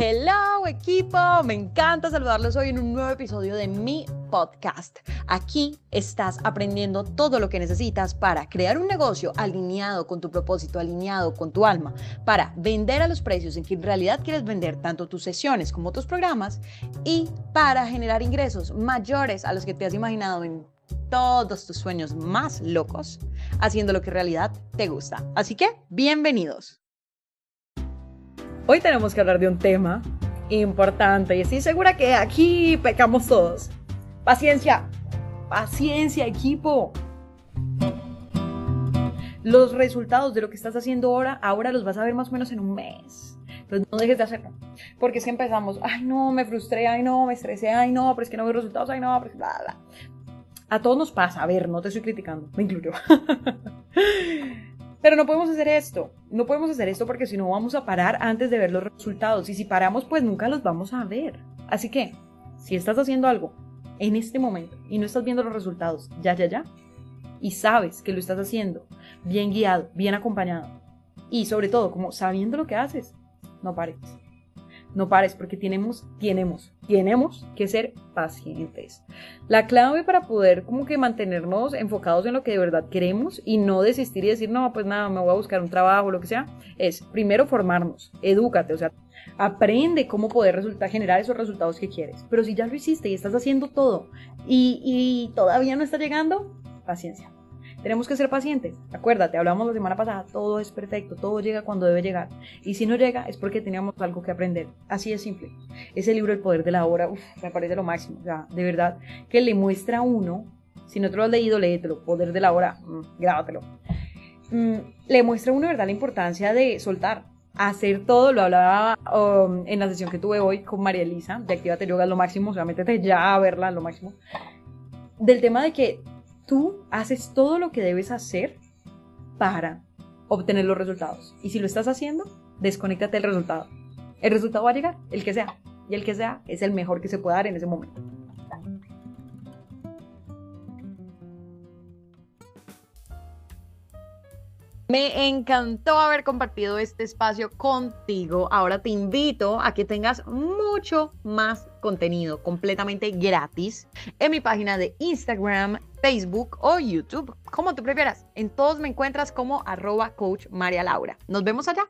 Hello equipo, me encanta saludarlos hoy en un nuevo episodio de mi podcast. Aquí estás aprendiendo todo lo que necesitas para crear un negocio alineado con tu propósito, alineado con tu alma, para vender a los precios en que en realidad quieres vender tanto tus sesiones como tus programas y para generar ingresos mayores a los que te has imaginado en todos tus sueños más locos, haciendo lo que en realidad te gusta. Así que, bienvenidos. Hoy tenemos que hablar de un tema importante y estoy segura que aquí pecamos todos. Paciencia, paciencia equipo. Los resultados de lo que estás haciendo ahora, ahora los vas a ver más o menos en un mes. Entonces no dejes de hacerlo. Porque es que empezamos, ay no, me frustré, ay no, me estresé, ay no, pero es que no veo resultados, ay no, pero bla, bla. A todos nos pasa, a ver, no te estoy criticando, me incluyo. Pero no podemos hacer esto, no podemos hacer esto porque si no vamos a parar antes de ver los resultados y si paramos pues nunca los vamos a ver. Así que, si estás haciendo algo en este momento y no estás viendo los resultados ya, ya, ya, y sabes que lo estás haciendo bien guiado, bien acompañado y sobre todo como sabiendo lo que haces, no pares no pares porque tenemos, tenemos, tenemos que ser pacientes. La clave para poder como que mantenernos enfocados en lo que de verdad queremos y no desistir y decir, no, pues nada, me voy a buscar un trabajo, lo que sea, es primero formarnos, edúcate, o sea, aprende cómo poder resultar, generar esos resultados que quieres. Pero si ya lo hiciste y estás haciendo todo y todavía no está llegando, paciencia tenemos que ser pacientes. Acuérdate, hablamos la semana pasada, todo es perfecto, todo llega cuando debe llegar. Y si no llega es porque teníamos algo que aprender. Así es simple. Ese libro El Poder de la Hora, me parece lo máximo. O sea, de verdad, que le muestra a uno, si no te lo has leído, léetelo, Poder de la Hora, mm, grábatelo. Mm, le muestra a uno, ¿verdad?, la importancia de soltar, hacer todo, lo hablaba um, en la sesión que tuve hoy con María Elisa, de Actívate Yoga lo máximo, o sea, métete ya a verla, lo máximo, del tema de que tú haces todo lo que debes hacer para obtener los resultados. Y si lo estás haciendo, desconéctate del resultado. El resultado va a llegar, el que sea. Y el que sea es el mejor que se pueda dar en ese momento. Me encantó haber compartido este espacio contigo. Ahora te invito a que tengas mucho más contenido completamente gratis en mi página de Instagram, Facebook o YouTube, como tú prefieras. En todos me encuentras como arroba coach María Laura. Nos vemos allá.